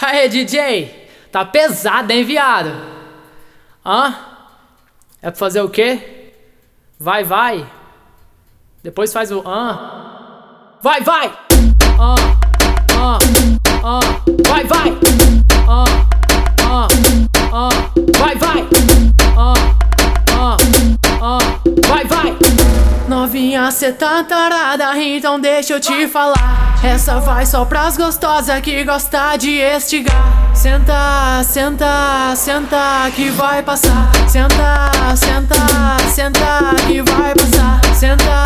Aê, DJ! Tá pesado, hein, viado? Hã? É pra fazer o quê? Vai, vai. Depois faz o hã. Vai, vai! Hã, hã, hã. Vai, vai! Hã, hã, hã. Vai, vai! Hã, hã, hã. Vai, vai! Novinha, cê tá tarada, então deixa eu te falar. Essa vai só pras gostosas que gosta de estigar. Senta, senta, senta que vai passar. Senta, senta, senta que vai passar. Senta,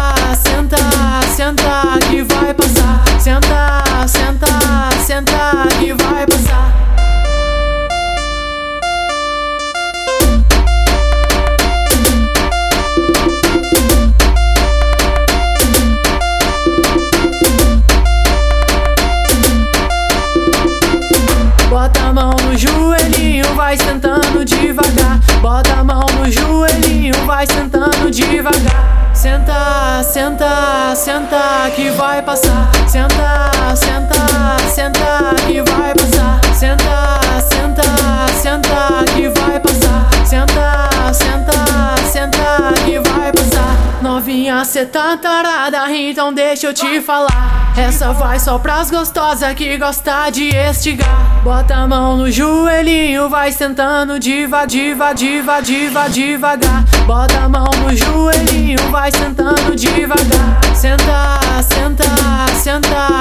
vai sentando devagar. Bota a mão no joelhinho, vai sentando devagar. Senta, senta, senta que vai passar. Senta, senta, senta que vai passar. Senta, senta, senta que vai passar. Senta, senta, senta que vai passar. Novinha, cê tá tarada, então deixa eu te falar. Essa vai só pras gostosas que gosta de estigar. Bota a mão no joelhinho, vai sentando diva, diva, diva, diva, devagar. Bota a mão no joelhinho, vai sentando devagar. Senta, senta, senta